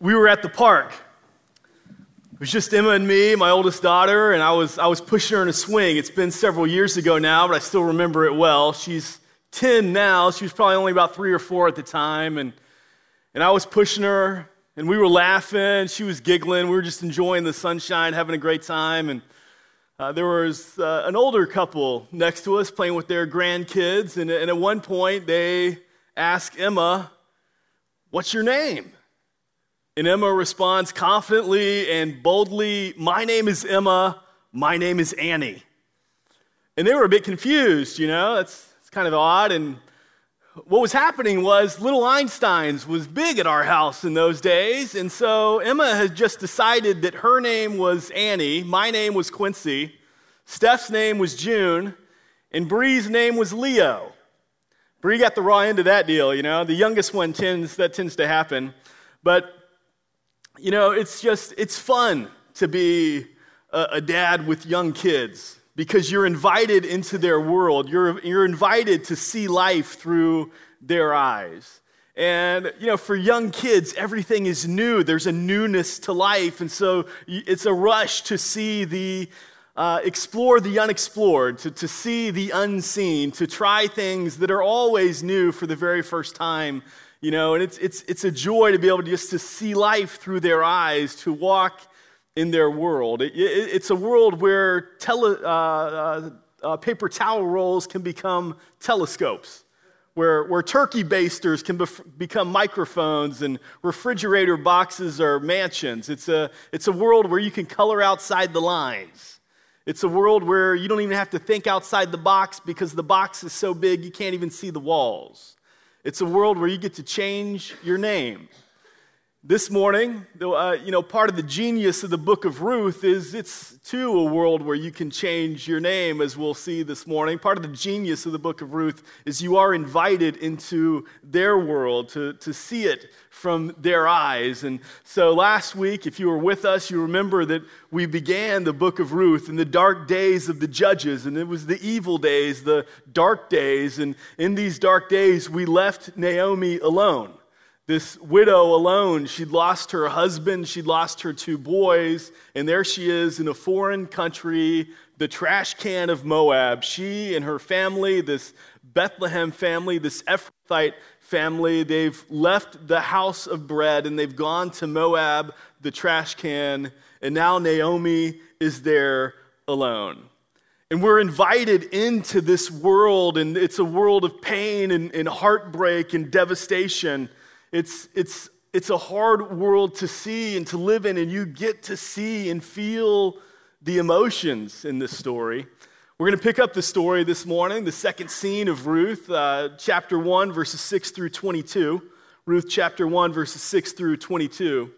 we were at the park. It was just Emma and me, my oldest daughter, and I was, I was pushing her in a swing. It's been several years ago now, but I still remember it well. She's 10 now. She was probably only about three or four at the time. And, and I was pushing her, and we were laughing. She was giggling. We were just enjoying the sunshine, having a great time. And uh, there was uh, an older couple next to us playing with their grandkids. And, and at one point, they asked Emma, What's your name? And Emma responds confidently and boldly, My name is Emma. My name is Annie. And they were a bit confused, you know, It's, that's kind of odd. And what was happening was Little Einsteins was big at our house in those days. And so Emma had just decided that her name was Annie, my name was Quincy, Steph's name was June, and Bree's name was Leo. Bree got the raw end of that deal, you know. The youngest one tends that tends to happen. But you know, it's just it's fun to be a, a dad with young kids because you're invited into their world. You're, you're invited to see life through their eyes. And, you know, for young kids, everything is new. There's a newness to life. And so it's a rush to see the, uh, explore the unexplored, to, to see the unseen, to try things that are always new for the very first time. You know, and it's, it's, it's a joy to be able to just to see life through their eyes, to walk in their world. It, it, it's a world where tele, uh, uh, uh, paper towel rolls can become telescopes, where, where turkey basters can bef- become microphones and refrigerator boxes are mansions. It's a, it's a world where you can color outside the lines. It's a world where you don't even have to think outside the box because the box is so big you can't even see the walls. It's a world where you get to change your name. This morning, uh, you know, part of the genius of the book of Ruth is it's too a world where you can change your name, as we'll see this morning. Part of the genius of the book of Ruth is you are invited into their world to, to see it from their eyes. And so last week, if you were with us, you remember that we began the book of Ruth in the dark days of the judges, and it was the evil days, the dark days. And in these dark days, we left Naomi alone this widow alone. She'd lost her husband, she'd lost her two boys, and there she is in a foreign country, the trash can of Moab. She and her family, this Bethlehem family, this Ephrathite family, they've left the house of bread and they've gone to Moab, the trash can, and now Naomi is there alone. And we're invited into this world, and it's a world of pain and, and heartbreak and devastation. It's, it's, it's a hard world to see and to live in, and you get to see and feel the emotions in this story. We're going to pick up the story this morning, the second scene of Ruth, uh, chapter 1, verses 6 through 22. Ruth chapter 1, verses 6 through 22.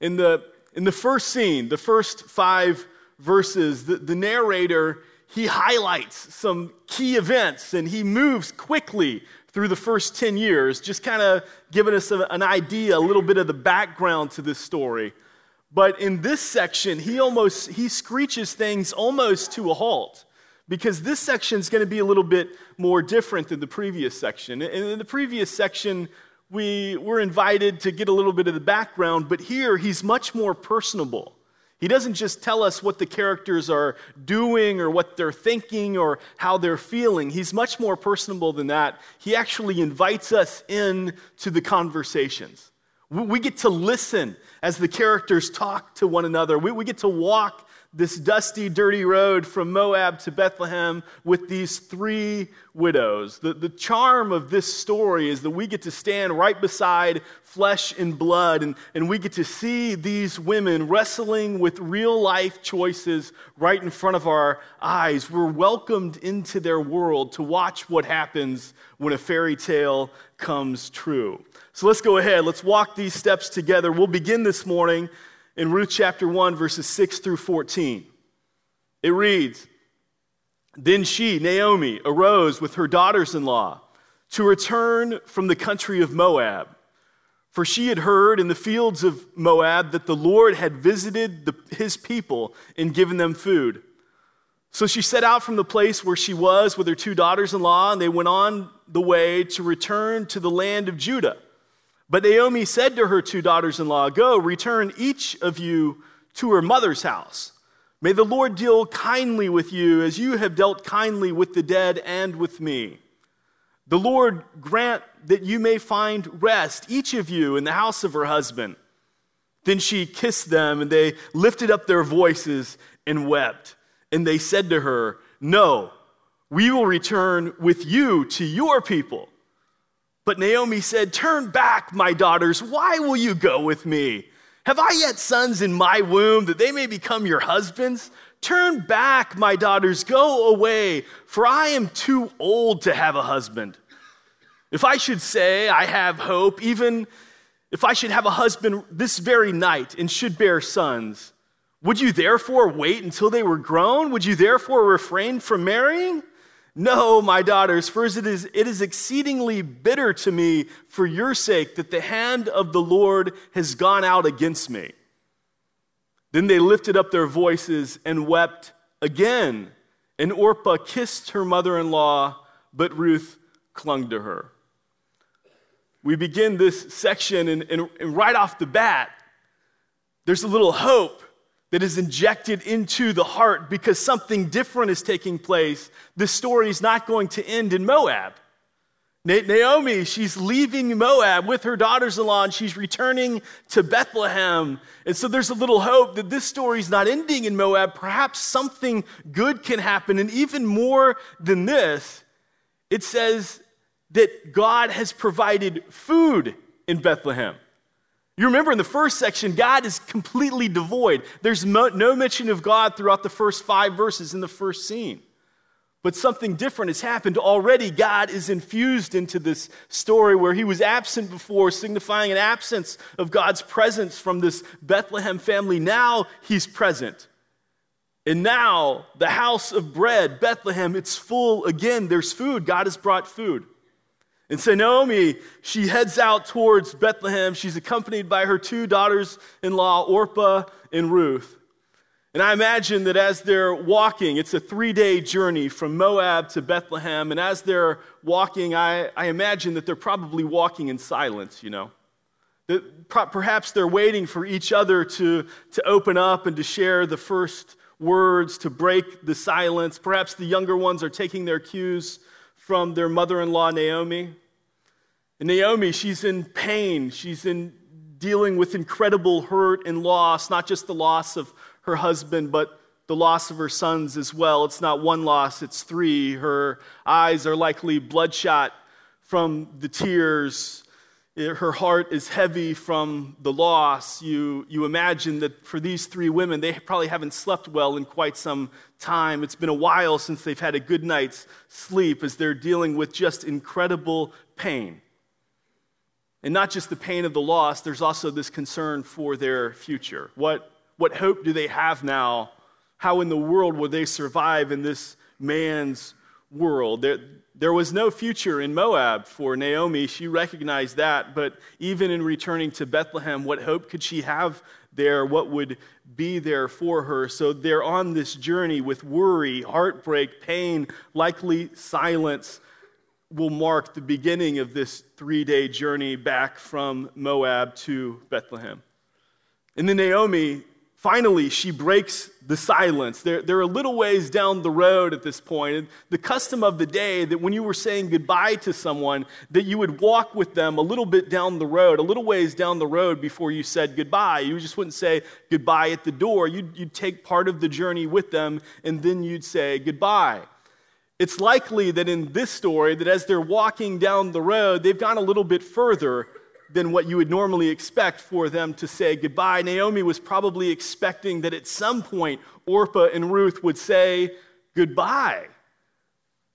In the, in the first scene, the first five verses, the, the narrator, he highlights some key events and he moves quickly through the first 10 years, just kind of giving us an idea, a little bit of the background to this story. But in this section, he almost he screeches things almost to a halt because this section is going to be a little bit more different than the previous section. And in the previous section, we were invited to get a little bit of the background, but here he's much more personable. He doesn't just tell us what the characters are doing or what they're thinking or how they're feeling. He's much more personable than that. He actually invites us in to the conversations. We get to listen as the characters talk to one another. We, get to walk this dusty, dirty road from Moab to Bethlehem with these three widows. The, the charm of this story is that we get to stand right beside flesh and blood, and, and we get to see these women wrestling with real life choices right in front of our eyes. We're welcomed into their world to watch what happens when a fairy tale comes true. So let's go ahead, let's walk these steps together. We'll begin this morning in Ruth chapter 1, verses 6 through 14. It reads Then she, Naomi, arose with her daughters in law to return from the country of Moab. For she had heard in the fields of Moab that the Lord had visited the, his people and given them food. So she set out from the place where she was with her two daughters in law, and they went on the way to return to the land of Judah. But Naomi said to her two daughters in law, Go, return each of you to her mother's house. May the Lord deal kindly with you as you have dealt kindly with the dead and with me. The Lord grant that you may find rest, each of you, in the house of her husband. Then she kissed them, and they lifted up their voices and wept. And they said to her, No, we will return with you to your people. But Naomi said, Turn back, my daughters. Why will you go with me? Have I yet sons in my womb that they may become your husbands? Turn back, my daughters, go away, for I am too old to have a husband. If I should say I have hope, even if I should have a husband this very night and should bear sons, would you therefore wait until they were grown? Would you therefore refrain from marrying? No, my daughters, for it is, it is exceedingly bitter to me for your sake that the hand of the Lord has gone out against me. Then they lifted up their voices and wept again. And Orpah kissed her mother in law, but Ruth clung to her. We begin this section, and, and, and right off the bat, there's a little hope that is injected into the heart because something different is taking place. This story is not going to end in Moab. Naomi, she's leaving Moab with her daughters in law and she's returning to Bethlehem. And so there's a little hope that this story is not ending in Moab. Perhaps something good can happen. And even more than this, it says that God has provided food in Bethlehem. You remember in the first section, God is completely devoid. There's no mention of God throughout the first five verses in the first scene. But something different has happened. Already, God is infused into this story where he was absent before, signifying an absence of God's presence from this Bethlehem family. Now he's present. And now, the house of bread, Bethlehem, it's full again. There's food. God has brought food. And so Naomi, she heads out towards Bethlehem. She's accompanied by her two daughters in law, Orpah and Ruth. And I imagine that as they're walking, it's a three day journey from Moab to Bethlehem. And as they're walking, I, I imagine that they're probably walking in silence, you know. That perhaps they're waiting for each other to, to open up and to share the first words, to break the silence. Perhaps the younger ones are taking their cues from their mother in law, Naomi. And Naomi, she's in pain. She's in dealing with incredible hurt and loss, not just the loss of her husband, but the loss of her sons as well. It's not one loss, it's three. Her eyes are likely bloodshot from the tears her heart is heavy from the loss. You, you imagine that for these three women, they probably haven't slept well in quite some time. It's been a while since they've had a good night's sleep as they're dealing with just incredible pain. And not just the pain of the loss, there's also this concern for their future. What, what hope do they have now? How in the world will they survive in this man's world? They're, there was no future in Moab for Naomi. She recognized that. But even in returning to Bethlehem, what hope could she have there? What would be there for her? So they're on this journey with worry, heartbreak, pain, likely silence will mark the beginning of this three day journey back from Moab to Bethlehem. And then Naomi Finally, she breaks the silence. They're, they're a little ways down the road at this point. And the custom of the day that when you were saying goodbye to someone, that you would walk with them a little bit down the road, a little ways down the road before you said goodbye. You just wouldn't say goodbye at the door. You'd, you'd take part of the journey with them, and then you'd say goodbye. It's likely that in this story, that as they're walking down the road, they've gone a little bit further than what you would normally expect for them to say goodbye. Naomi was probably expecting that at some point Orpah and Ruth would say goodbye.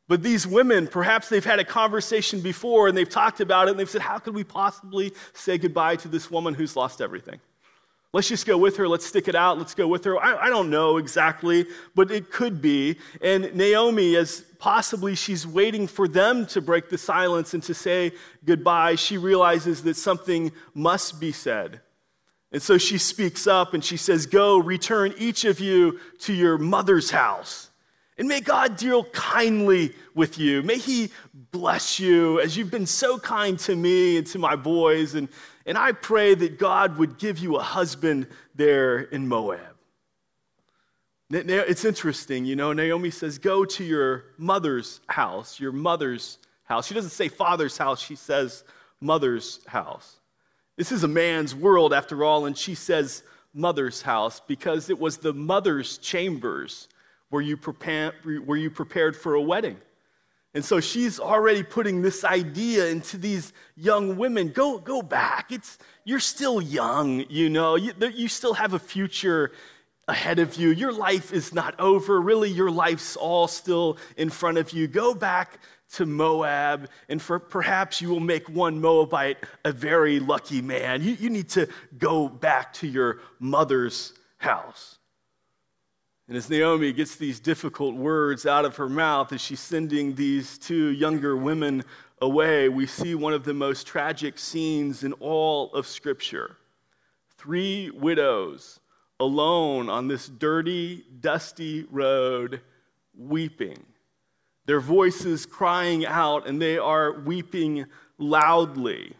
But these women, perhaps they've had a conversation before and they've talked about it and they've said, How could we possibly say goodbye to this woman who's lost everything? Let's just go with her. Let's stick it out. Let's go with her. I, I, don't know exactly, but it could be. And Naomi, as possibly she's waiting for them to break the silence and to say goodbye, she realizes that something must be said. And so she speaks up and she says, Go, return each of you to your mother's house. And may God deal kindly with you. May He bless you as you've been so kind to me and to my boys. And, and I pray that God would give you a husband there in Moab. It's interesting, you know, Naomi says, Go to your mother's house, your mother's house. She doesn't say father's house, she says mother's house. This is a man's world, after all, and she says mother's house because it was the mother's chambers where you, prepared for a wedding. And so she's already putting this idea into these young women. Go, go back. It's, you're still young, you know. You, you still have a future ahead of you. Your life is not over. Really, your life's all still in front of you. Go back to Moab, and for, perhaps you will make one Moabite a very lucky man. You, you need to go back to your mother's house. And as Naomi gets these difficult words out of her mouth as she's sending these two younger women away, we see one of the most tragic scenes in all of Scripture. Three widows alone on this dirty, dusty road, weeping. Their voices crying out, and they are weeping loudly.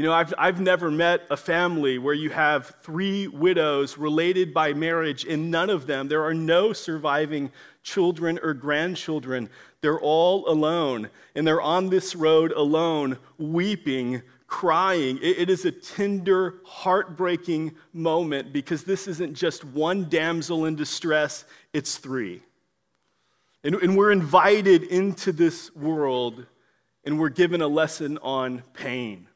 You know, I've, I've never met a family where you have three widows related by marriage, and none of them, there are no surviving children or grandchildren. They're all alone, and they're on this road alone, weeping crying. it is a tender, heartbreaking moment because this isn't just one damsel in distress, it's three. And, and we're invited into this world and we're given a lesson on pain,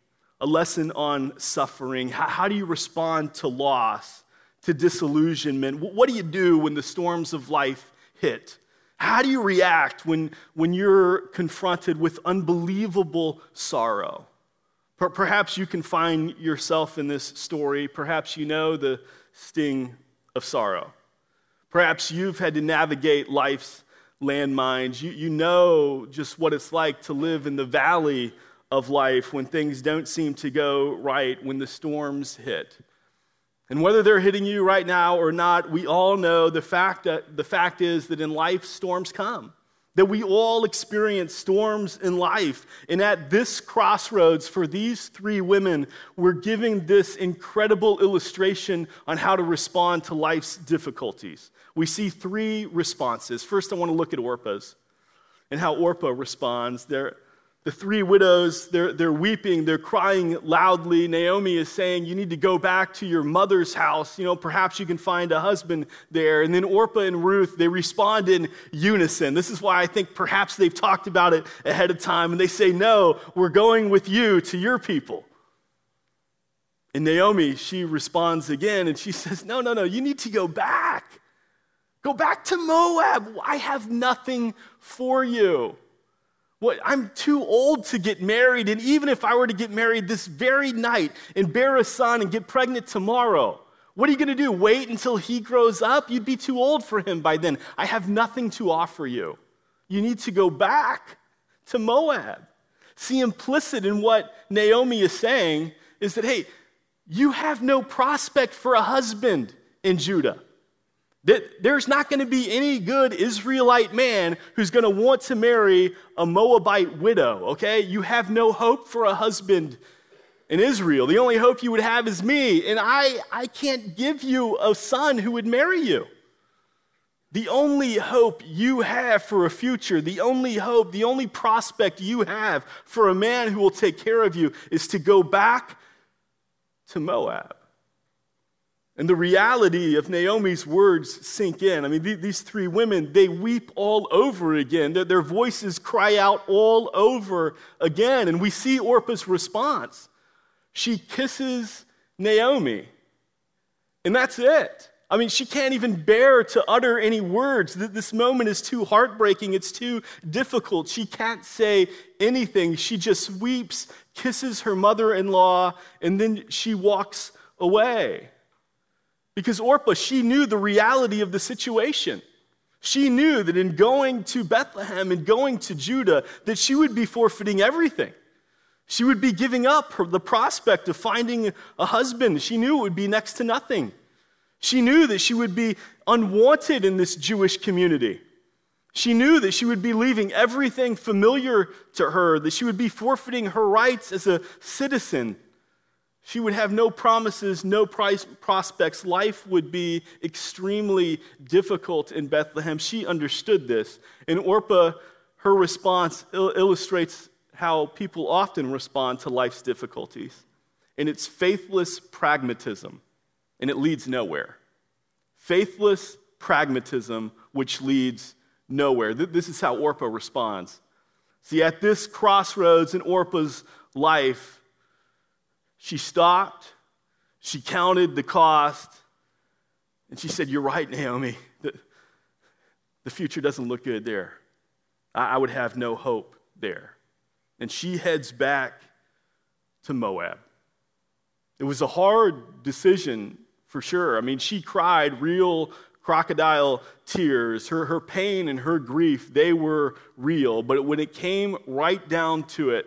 a lesson on suffering. How, how do you respond to loss, to disillusionment? What do you do when the storms of life hit? How do you react when, when you're confronted with unbelievable sorrow? Perhaps you can find yourself in this story. Perhaps you know the sting of sorrow. Perhaps you've had to navigate life's landmines. You, you know just what it's like to live in the valley of life when things don't seem to go right, when the storms hit. And whether they're hitting you right now or not, we all know the fact, that, the fact is that in life, storms come that we all experience storms in life. And at this crossroads, for these three women, we're giving this incredible illustration on how to respond to life's difficulties. We see three responses. First, I want to look at Orpah's and how Orpah responds. There, the three widows, they're, they're weeping, they're crying loudly. Naomi is saying, You need to go back to your mother's house. You know, perhaps you can find a husband there. And then Orpah and Ruth, they respond in unison. This is why I think perhaps they've talked about it ahead of time. And they say, No, we're going with you to your people. And Naomi, she responds again and she says, No, no, no, you need to go back. Go back to Moab. I have nothing for you. What, I'm too old to get married, and even if I were to get married this very night and bear a son and get pregnant tomorrow, what are you going to do? Wait until he grows up? You'd be too old for him by then. I have nothing to offer you. You need to go back to Moab. See, implicit in what Naomi is saying is that, hey, you have no prospect for a husband in Judah. There's not going to be any good Israelite man who's going to want to marry a Moabite widow, okay? You have no hope for a husband in Israel. The only hope you would have is me, and I, I can't give you a son who would marry you. The only hope you have for a future, the only hope, the only prospect you have for a man who will take care of you is to go back to Moab. And the reality of Naomi's words sink in. I mean, these three women, they weep all over again. Their, voices cry out all over again. And we see Orpah's response. She kisses Naomi. And that's it. I mean, she can't even bear to utter any words. This moment is too heartbreaking. It's too difficult. She can't say anything. She just weeps, kisses her mother in law, and then she walks away. Because Orpah, she knew the reality of the situation. She knew that in going to Bethlehem and going to Judah, that she would be forfeiting everything. She would be giving up the prospect of finding a husband. She knew it would be next to nothing. She knew that she would be unwanted in this Jewish community. She knew that she would be leaving everything familiar to her, that she would be forfeiting her rights as a citizen. She would have no promises, no price, prospects. Life would be extremely difficult in Bethlehem. She understood this. In Orpah, her response il- illustrates how people often respond to life's difficulties. And it's faithless pragmatism, and it leads nowhere. Faithless pragmatism, which leads nowhere. This is how Orpah responds. See, at this crossroads in Orpah's life, she stopped, she counted the cost, and she said, You're right, Naomi. The, the future doesn't look good there. I, I would have no hope there. And she heads back to Moab. It was a hard decision for sure. I mean, she cried real crocodile tears. Her, her pain and her grief, they were real. But when it came right down to it,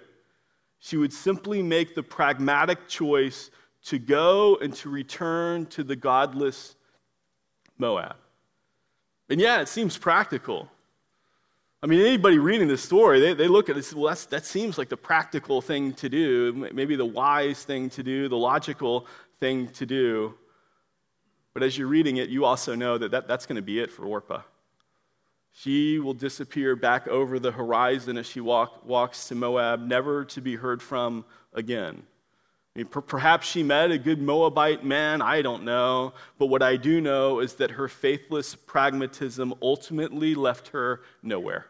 she would simply make the pragmatic choice to go and to return to the godless Moab. And yeah, it seems practical. I mean, anybody reading this story, they, they look at it well, that seems like the practical thing to do, maybe the wise thing to do, the logical thing to do. But as you're reading it, you also know that, that that's going to be it for Orpah. She will disappear back over the horizon as she walk, walks to Moab, never to be heard from again. I mean, per- perhaps she met a good Moabite man, I don't know. But what I do know is that her faithless pragmatism ultimately left her nowhere.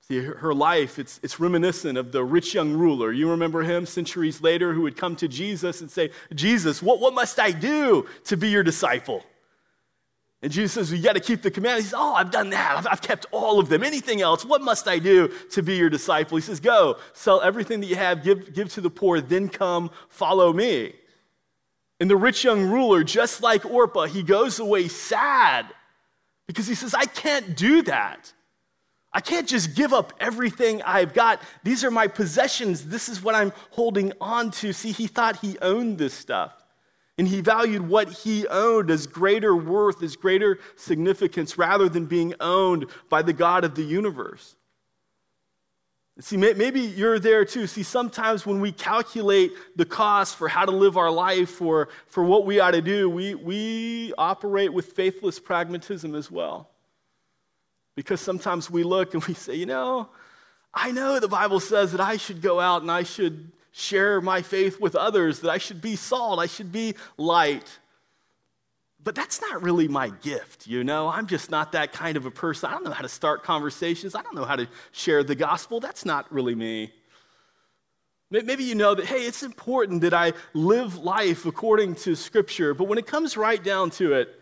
See, her life, it's, it's reminiscent of the rich young ruler. You remember him centuries later who would come to Jesus and say, Jesus, what, what must I do to be your disciple? And Jesus says, You got to keep the commandments. He says, Oh, I've done that. I've, I've kept all of them. Anything else? What must I do to be your disciple? He says, Go, sell everything that you have, give, give to the poor, then come follow me. And the rich young ruler, just like Orpah, he goes away sad because he says, I can't do that. I can't just give up everything I've got. These are my possessions. This is what I'm holding on to. See, he thought he owned this stuff. And he valued what he owned as greater worth, as greater significance, rather than being owned by the God of the universe. See, maybe you're there too. See, sometimes when we calculate the cost for how to live our life, for, for what we ought to do, we, we operate with faithless pragmatism as well. Because sometimes we look and we say, you know, I know the Bible says that I should go out and I should share my faith with others, that I should be salt, I should be light. But that's not really my gift, you know? I'm just not that kind of a person. I don't know how to start conversations. I don't know how to share the gospel. That's not really me. Maybe you know that, hey, it's important that I live life according to Scripture, but when it comes right down to it,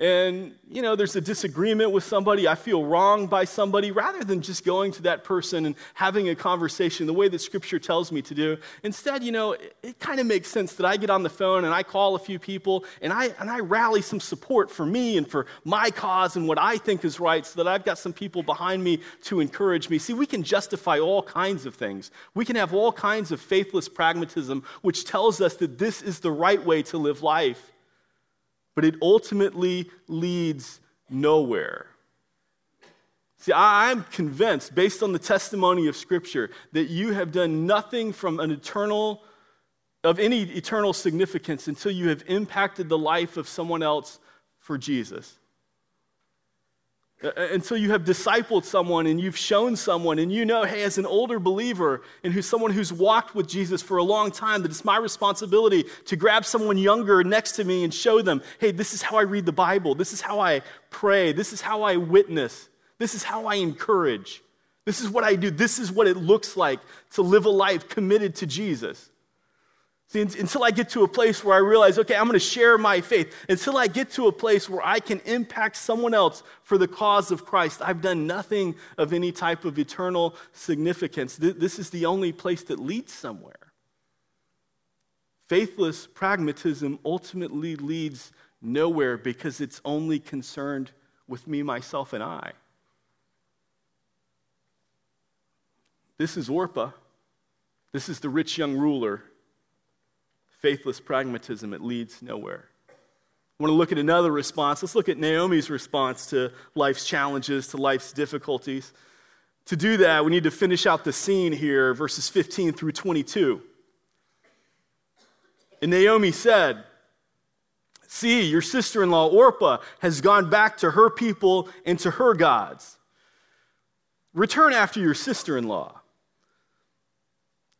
and you know there's a disagreement with somebody. I feel wronged by somebody. Rather than just going to that person and having a conversation the way that scripture tells me to do instead you know it, it kind of makes sense that i get on the phone and i call a few people and i and i rally some support for me and for my cause and what i think is right so that i've got some people behind me to encourage me. See we can justify all kinds of things. We can have all kinds of faithless pragmatism which tells us that this is the right way to live life but it ultimately leads nowhere. See, I'm convinced, based on the testimony of Scripture, that you have done nothing from an eternal, of any eternal significance until you have impacted the life of someone else for Jesus. Uh, uh, until you have discipled someone and you've shown someone, and you know, hey, as an older believer and who's someone who's walked with Jesus for a long time, that it's my responsibility to grab someone younger next to me and show them, hey, this is how I read the Bible, this is how I pray, this is how I witness, this is how I encourage, this is what I do, this is what it looks like to live a life committed to Jesus. See, until I get to a place where I realize, okay, I'm going to share my faith, until I get to a place where I can impact someone else for the cause of Christ, I've done nothing of any type of eternal significance. This is the only place that leads somewhere. Faithless pragmatism ultimately leads nowhere because it's only concerned with me, myself, and I. This is Orpah. This is the rich young ruler faithless pragmatism, it leads nowhere. I want to look at another response. Let's look at Naomi's response to life's challenges, to life's difficulties. To do that, we need to finish out the scene here, verses 15 through 22. And Naomi said, See, your sister in law Orpah has gone back to her people and to her gods. Return after your sister in law.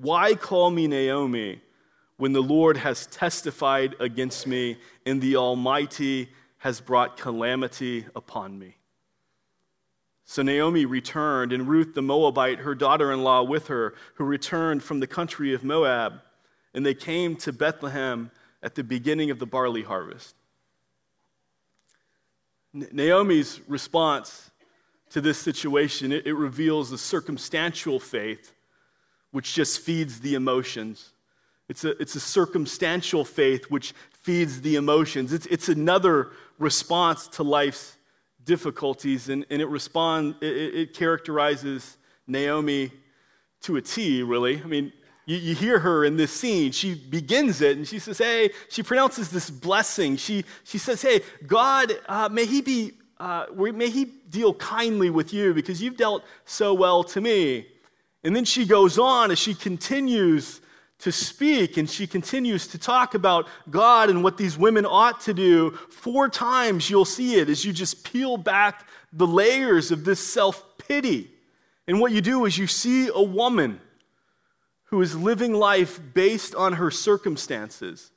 Why call me Naomi when the Lord has testified against me, and the Almighty has brought calamity upon me? So Naomi returned, and Ruth the Moabite, her daughter in law, with her, who returned from the country of Moab. And they came to Bethlehem at the beginning of the barley harvest. Naomi's response to this situation, it, it reveals a circumstantial faith which just feeds the emotions. It's a, it's a circumstantial faith which feeds the emotions. It's, it's another response to life's difficulties, and, and it, respond, it, it characterizes Naomi to a T, really. I mean, you, you hear her in this scene. She begins it and she says, Hey, she pronounces this blessing. She, she says, Hey, God, uh, may He be, uh, may He deal kindly with you because you've dealt so well to me. And then she goes on as she continues to speak and she continues to talk about God and what these women ought to do. Four times you'll see it as you just peel back the layers of this self pity. And what you do is you see a woman who is living life based on her circumstances.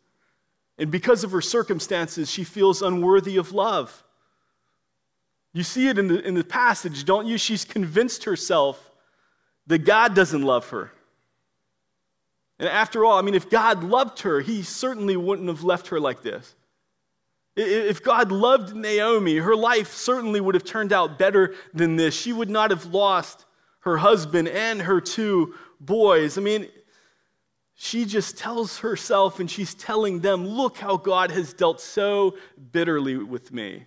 And because of her circumstances, she feels unworthy of love. You see it in the, in the passage, don't you? She's convinced herself that God doesn't love her. And after all, I mean, if God loved her, he certainly wouldn't have left her like this. If God loved Naomi, her life certainly would have turned out better than this. She would not have lost her husband and her two boys. I mean, she just tells herself and she's telling them, Look how God has dealt so bitterly with me.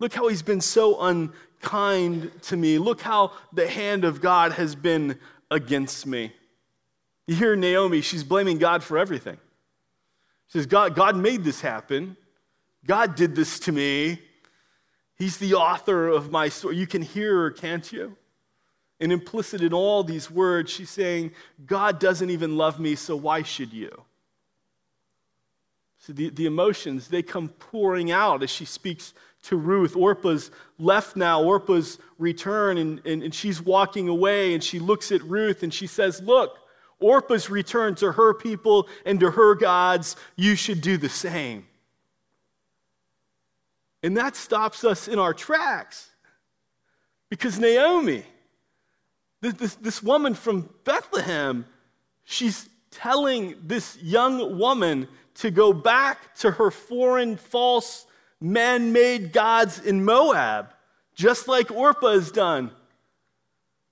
Look how he's been so unkind to me. Look how the hand of God has been against me. You hear Naomi, she's blaming God for everything. She says, God, God made this happen. God did this to me. He's the author of my story. You can hear her, can't you? And implicit in all these words, she's saying, God doesn't even love me, so why should you? So the, the emotions, they come pouring out as she speaks to Ruth. Orpah's left now, Orpah's return, and, and, and she's walking away, and she looks at Ruth and she says, Look, Orpah's returned to her people and to her gods. You should do the same. And that stops us in our tracks because Naomi, this, this, this woman from Bethlehem, she's telling this young woman to go back to her foreign, false, man made gods in Moab, just like Orpah has done.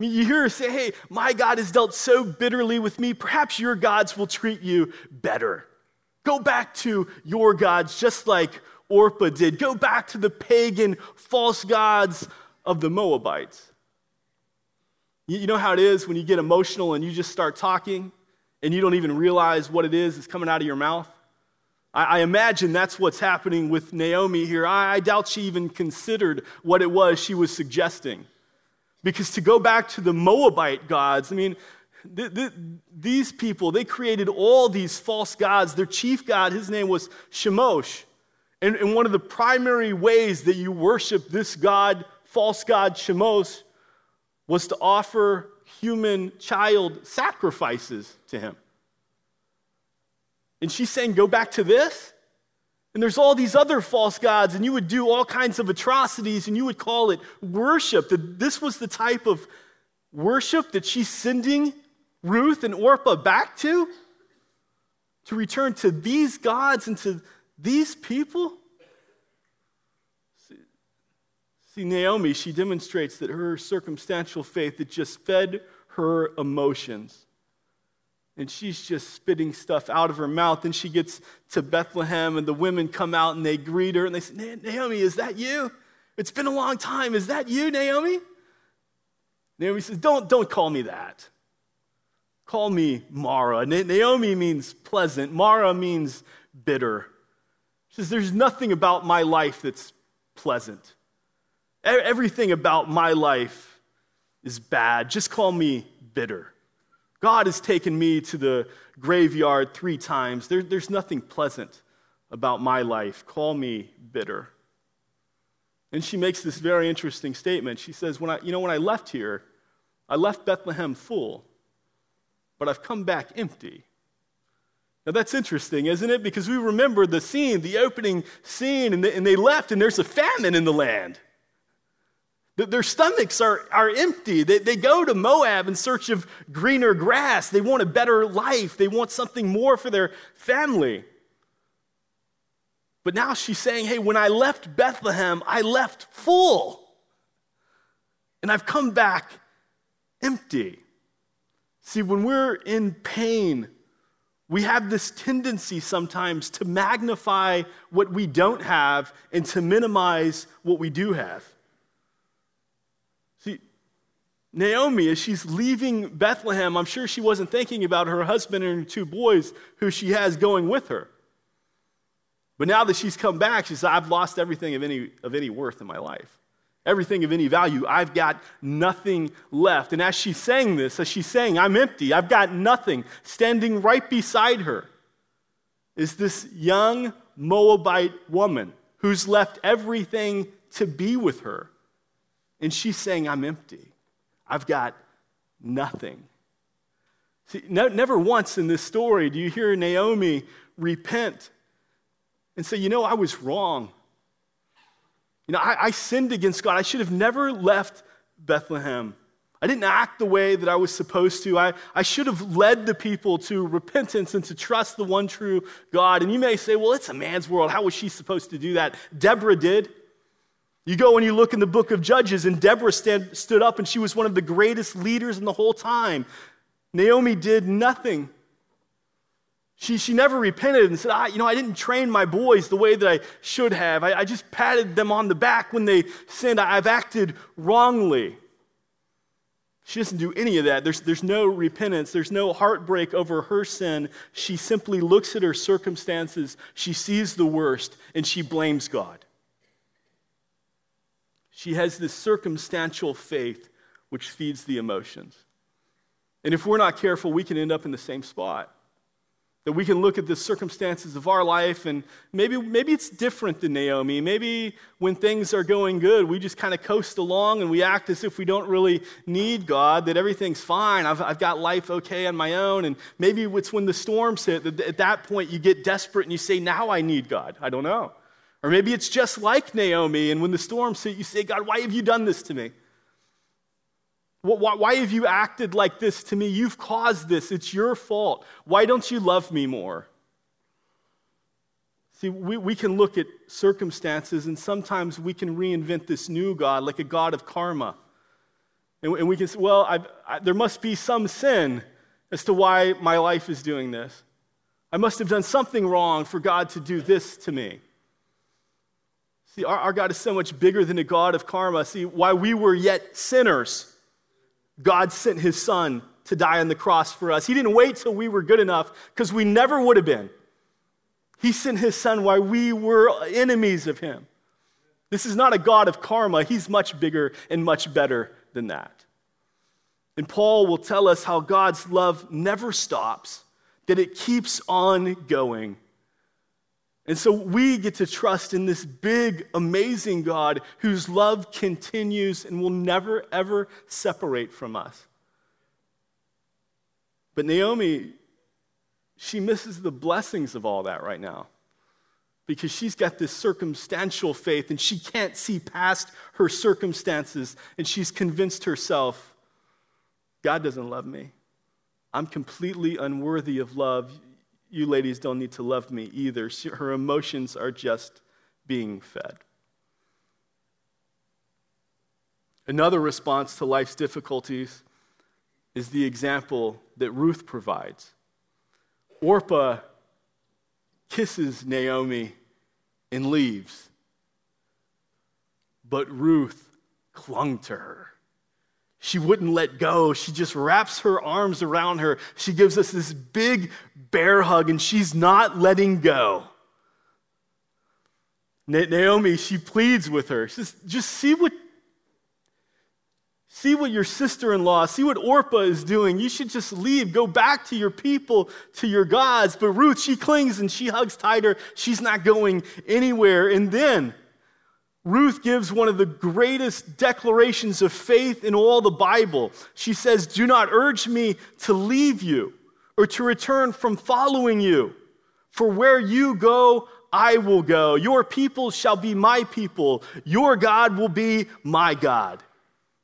I mean, you hear her say, Hey, my God has dealt so bitterly with me, perhaps your gods will treat you better. Go back to your gods, just like Orpah did. Go back to the pagan, false gods of the Moabites. You know how it is when you get emotional and you just start talking and you don't even realize what it is that's coming out of your mouth? I, imagine that's what's happening with Naomi here. I, doubt she even considered what it was she was suggesting. Because to go back to the Moabite gods, I mean, th- th- these people, they created all these false gods. Their chief god, his name was Chemosh. And, and one of the primary ways that you worship this god, false god Chemosh, was to offer human child sacrifices to him. And she's saying, Go back to this? And there's all these other false gods, and you would do all kinds of atrocities, and you would call it worship. That this was the type of worship that she's sending Ruth and Orpah back to? To return to these gods and to these people? See, Naomi, she demonstrates that her circumstantial faith that just fed her emotions. And she's just spitting stuff out of her mouth. And she gets to Bethlehem, and the women come out and they greet her and they say, Naomi, is that you? It's been a long time. Is that you, Naomi? Naomi says, Don't, don't call me that. Call me Mara. Naomi means pleasant, Mara means bitter. She says, There's nothing about my life that's pleasant. Everything about my life is bad. Just call me bitter. God has taken me to the graveyard three times. There, there's nothing pleasant about my life. Call me bitter. And she makes this very interesting statement. She says, when I, You know, when I left here, I left Bethlehem full, but I've come back empty. Now that's interesting, isn't it? Because we remember the scene, the opening scene, and they, and they left, and there's a famine in the land. Their stomachs are, are empty. They, they go to Moab in search of greener grass. They want a better life. They want something more for their family. But now she's saying, hey, when I left Bethlehem, I left full. And I've come back empty. See, when we're in pain, we have this tendency sometimes to magnify what we don't have and to minimize what we do have. Naomi, as she's leaving Bethlehem, I'm sure she wasn't thinking about her husband and her two boys who she has going with her. But now that she's come back, she says, I've lost everything of any, of any worth in my life, everything of any value. I've got nothing left. And as she's saying this, as she's saying, I'm empty, I've got nothing, standing right beside her is this young Moabite woman who's left everything to be with her. And she's saying, I'm empty. I've got nothing. See, no, never once in this story do you hear Naomi repent and say, You know, I was wrong. You know, I, I sinned against God. I should have never left Bethlehem. I didn't act the way that I was supposed to. I, I should have led the people to repentance and to trust the one true God. And you may say, well, it's a man's world. How was she supposed to do that? Deborah did. You go and you look in the book of Judges, and Deborah stand, stood up, and she was one of the greatest leaders in the whole time. Naomi did nothing. She, she never repented and said, I, You know, I didn't train my boys the way that I should have. I, I just patted them on the back when they sinned. I, I've acted wrongly. She doesn't do any of that. There's, there's no repentance. There's no heartbreak over her sin. She simply looks at her circumstances, she sees the worst, and she blames God. She has this circumstantial faith which feeds the emotions. And if we're not careful, we can end up in the same spot. That we can look at the circumstances of our life and maybe, maybe it's different than Naomi. Maybe when things are going good, we just kind of coast along and we act as if we don't really need God, that everything's fine. I've, I've got life okay on my own. And maybe it's when the storms hit that at that point you get desperate and you say, Now I need God. I don't know. Or maybe it's just like Naomi, and when the storms hit, you say, God, why have you done this to me? Why have you acted like this to me? You've caused this. It's your fault. Why don't you love me more? See, we, we can look at circumstances, and sometimes we can reinvent this new God, like a God of karma. And, and we can say, well, I, there must be some sin as to why my life is doing this. I must have done something wrong for God to do this to me. See, our, our God is so much bigger than the God of karma. See, while we were yet sinners, God sent his son to die on the cross for us. He didn't wait till we were good enough because we never would have been. He sent his son while we were enemies of him. This is not a God of karma. He's much bigger and much better than that. And Paul will tell us how God's love never stops, that it keeps on going And so we get to trust in this big, amazing God whose love continues and will never, ever separate from us. But Naomi, she misses the blessings of all that right now because she's got this circumstantial faith and she can't see past her circumstances and she's convinced herself God doesn't love me. I'm completely unworthy of love you ladies don't need to love me either. Her emotions are just being fed. Another response to life's difficulties is the example that Ruth provides. Orpah kisses Naomi and leaves, but Ruth clung to her. She wouldn't let go. She just wraps her arms around her. She gives us this big bear hug, and she's not letting go. Naomi, she pleads with her. She says, just see what, see what your sister in law, see what Orpah is doing. You should just leave, go back to your people, to your gods. But Ruth, she clings and she hugs tighter. She's not going anywhere. And then, Ruth gives one of the greatest declarations of faith in all the Bible. She says, Do not urge me to leave you or to return from following you. For where you go, I will go. Your people shall be my people. Your God will be my God.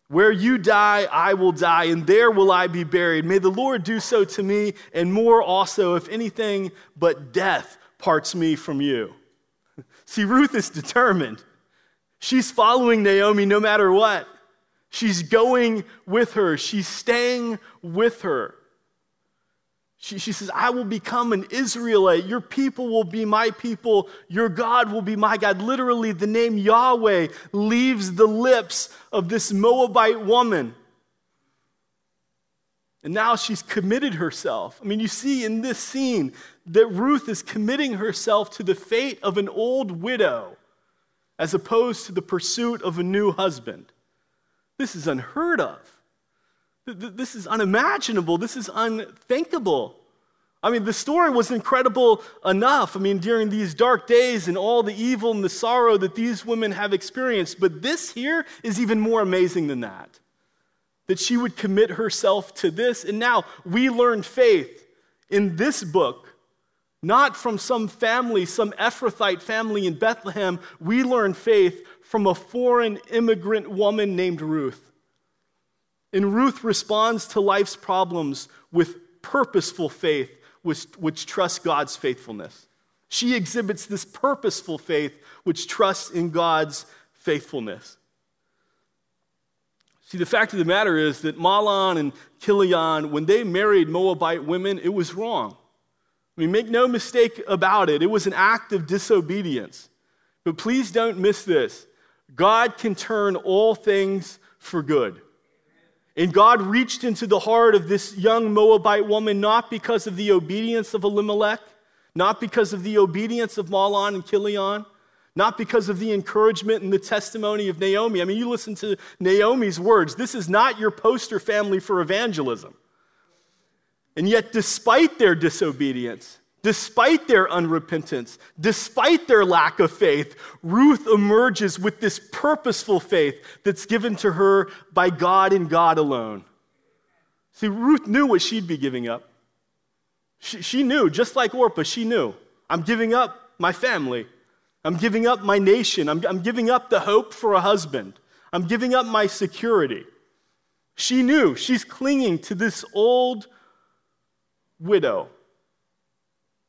Where you die, I will die, and there will I be buried. May the Lord do so to me, and more also, if anything but death parts me from you. See, Ruth is determined. She's following Naomi no matter what. She's going with her, she's staying with her. She, she says, I will become an Israelite. Your people will be my people. Your God will be my God. Literally, the name Yahweh leaves the lips of this Moabite woman. And now she's committed herself. I mean, you see in this scene that Ruth is committing herself to the fate of an old widow as opposed to the pursuit of a new husband. This is unheard of. This is unimaginable. This is unthinkable. I mean, the story was incredible enough. I mean, during these dark days and all the evil and the sorrow that these women have experienced. But this here is even more amazing than that. That she would commit herself to this. And now we learn faith in this book not from some family, some Ephrathite family in Bethlehem. We learn faith from a foreign immigrant woman named Ruth. And Ruth responds to life's problems with purposeful faith, which, which trusts God's faithfulness. She exhibits this purposeful faith, which trusts in God's faithfulness. See, the fact of the matter is that Mahlon and Chilion, when they married Moabite women, it was wrong. I mean, make no mistake about it, it was an act of disobedience. But please don't miss this God can turn all things for good. And God reached into the heart of this young Moabite woman not because of the obedience of Elimelech, not because of the obedience of Mahlon and Chilion, not because of the encouragement and the testimony of Naomi. I mean, you listen to Naomi's words. This is not your poster family for evangelism. And yet, despite their disobedience, despite their unrepentance, despite their lack of faith, Ruth emerges with this purposeful faith that's given to her by God and God alone. See, Ruth knew what she'd be giving up. She, she knew, just like Orpah, she knew. I'm giving up my family. I'm giving up my nation. I'm, I'm giving up the hope for a husband. I'm giving up my security. She knew she's clinging to this old widow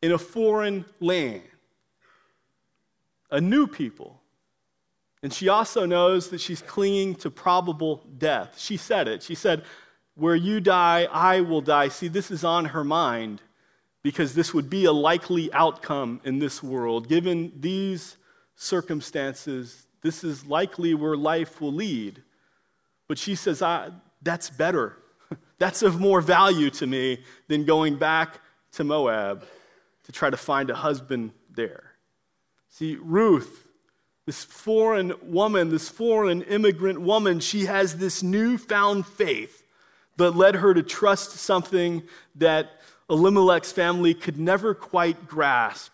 in a foreign land, a new people. And she also knows that she's clinging to probable death. She said it. She said, Where you die, I will die. See, this is on her mind because this would be a likely outcome in this world. Given these circumstances, this is likely where life will lead. But she says, That's better that's of more value to me than going back to Moab to try to find a husband there. See, Ruth, this foreign woman, this foreign immigrant woman, she has this newfound faith that led her to trust something that Elimelech's family could never quite grasp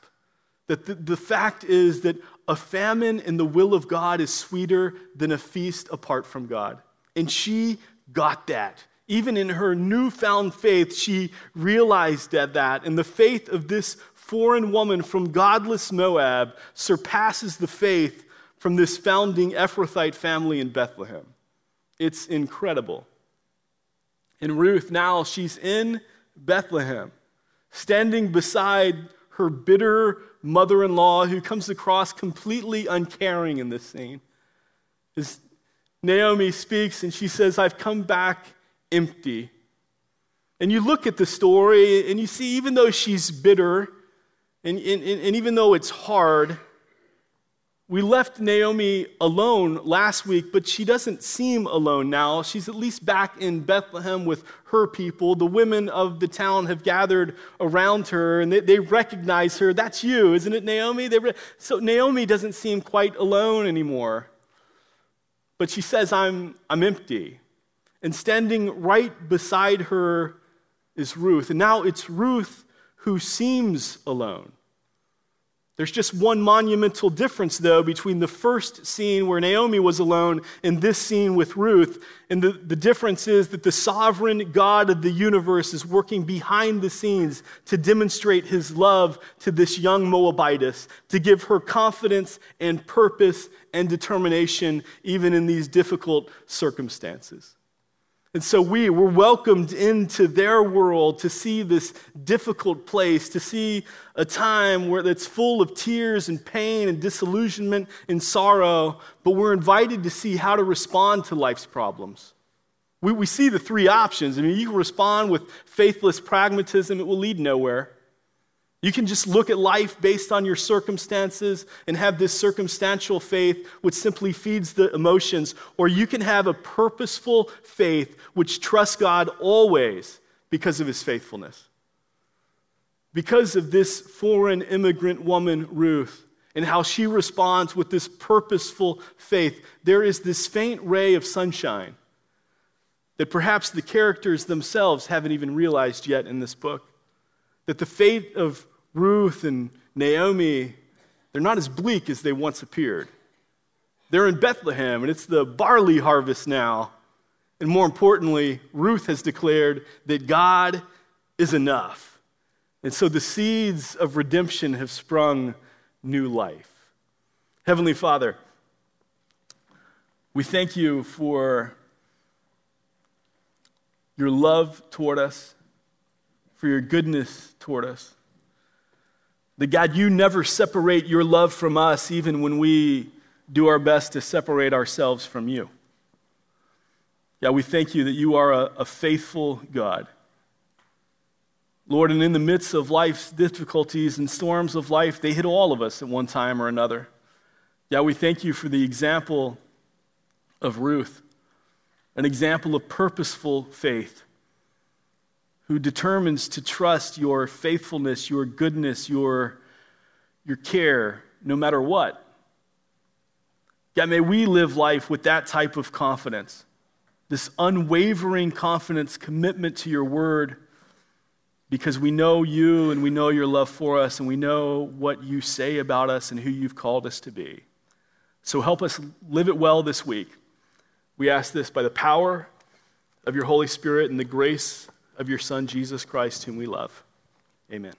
That the, the fact is that a famine in the will of God is sweeter than a feast apart from God. And she got that. Even in her newfound faith, she realized that, that. And the faith of this foreign woman from godless Moab surpasses the faith from this founding Ephrathite family in Bethlehem. It's incredible. And Ruth, now she's in Bethlehem, standing beside her bitter mother in law who comes across completely uncaring in this scene. As Naomi speaks and she says, I've come back empty. And you look at the story and you see, even though she's bitter and, and, and even though it's hard, we left Naomi alone last week, but she doesn't seem alone now. She's at least back in Bethlehem with her people. The women of the town have gathered around her and they, they recognize her. That's you, isn't it, Naomi? Re- so Naomi doesn't seem quite alone anymore. But she says, I'm, I'm empty. And standing right beside her is Ruth. And now it's Ruth who seems alone. There's just one monumental difference, though, between the first scene where Naomi was alone and this scene with Ruth. And the, the difference is that the sovereign God of the universe is working behind the scenes to demonstrate his love to this young Moabitess, to give her confidence and purpose and determination, even in these difficult circumstances. And so we were welcomed into their world to see this difficult place, to see a time where it's full of tears and pain and disillusionment and sorrow, but we're invited to see how to respond to life's problems. We, we see the three options. I mean, you can respond with faithless pragmatism, it will lead nowhere. You can just look at life based on your circumstances and have this circumstantial faith which simply feeds the emotions, or you can have a purposeful faith which trusts God always because of his faithfulness. Because of this foreign immigrant woman, Ruth, and how she responds with this purposeful faith, there is this faint ray of sunshine that perhaps the characters themselves haven't even realized yet in this book. That the fate of Ruth and Naomi, they're not as bleak as they once appeared. They're in Bethlehem, and it's the barley harvest now. And more importantly, Ruth has declared that God is enough. And so the seeds of redemption have sprung new life. Heavenly Father, we thank you for your love toward us, for your goodness toward us. That God, you never separate your love from us, even when we do our best to separate ourselves from you. Yeah, we thank you that you are a, a faithful God. Lord, and in the midst of life's difficulties and storms of life, they hit all of us at one time or another. Yeah, we thank you for the example of Ruth, an example of purposeful faith who determines to trust your faithfulness, your goodness, your, your care, no matter what. God, may we live life with that type of confidence, this unwavering confidence, commitment to your word, because we know you and we know your love for us and we know what you say about us and who you've called us to be. So help us live it well this week. We ask this by the power of your Holy Spirit and the grace of your Son, Jesus Christ, whom we love. Amen.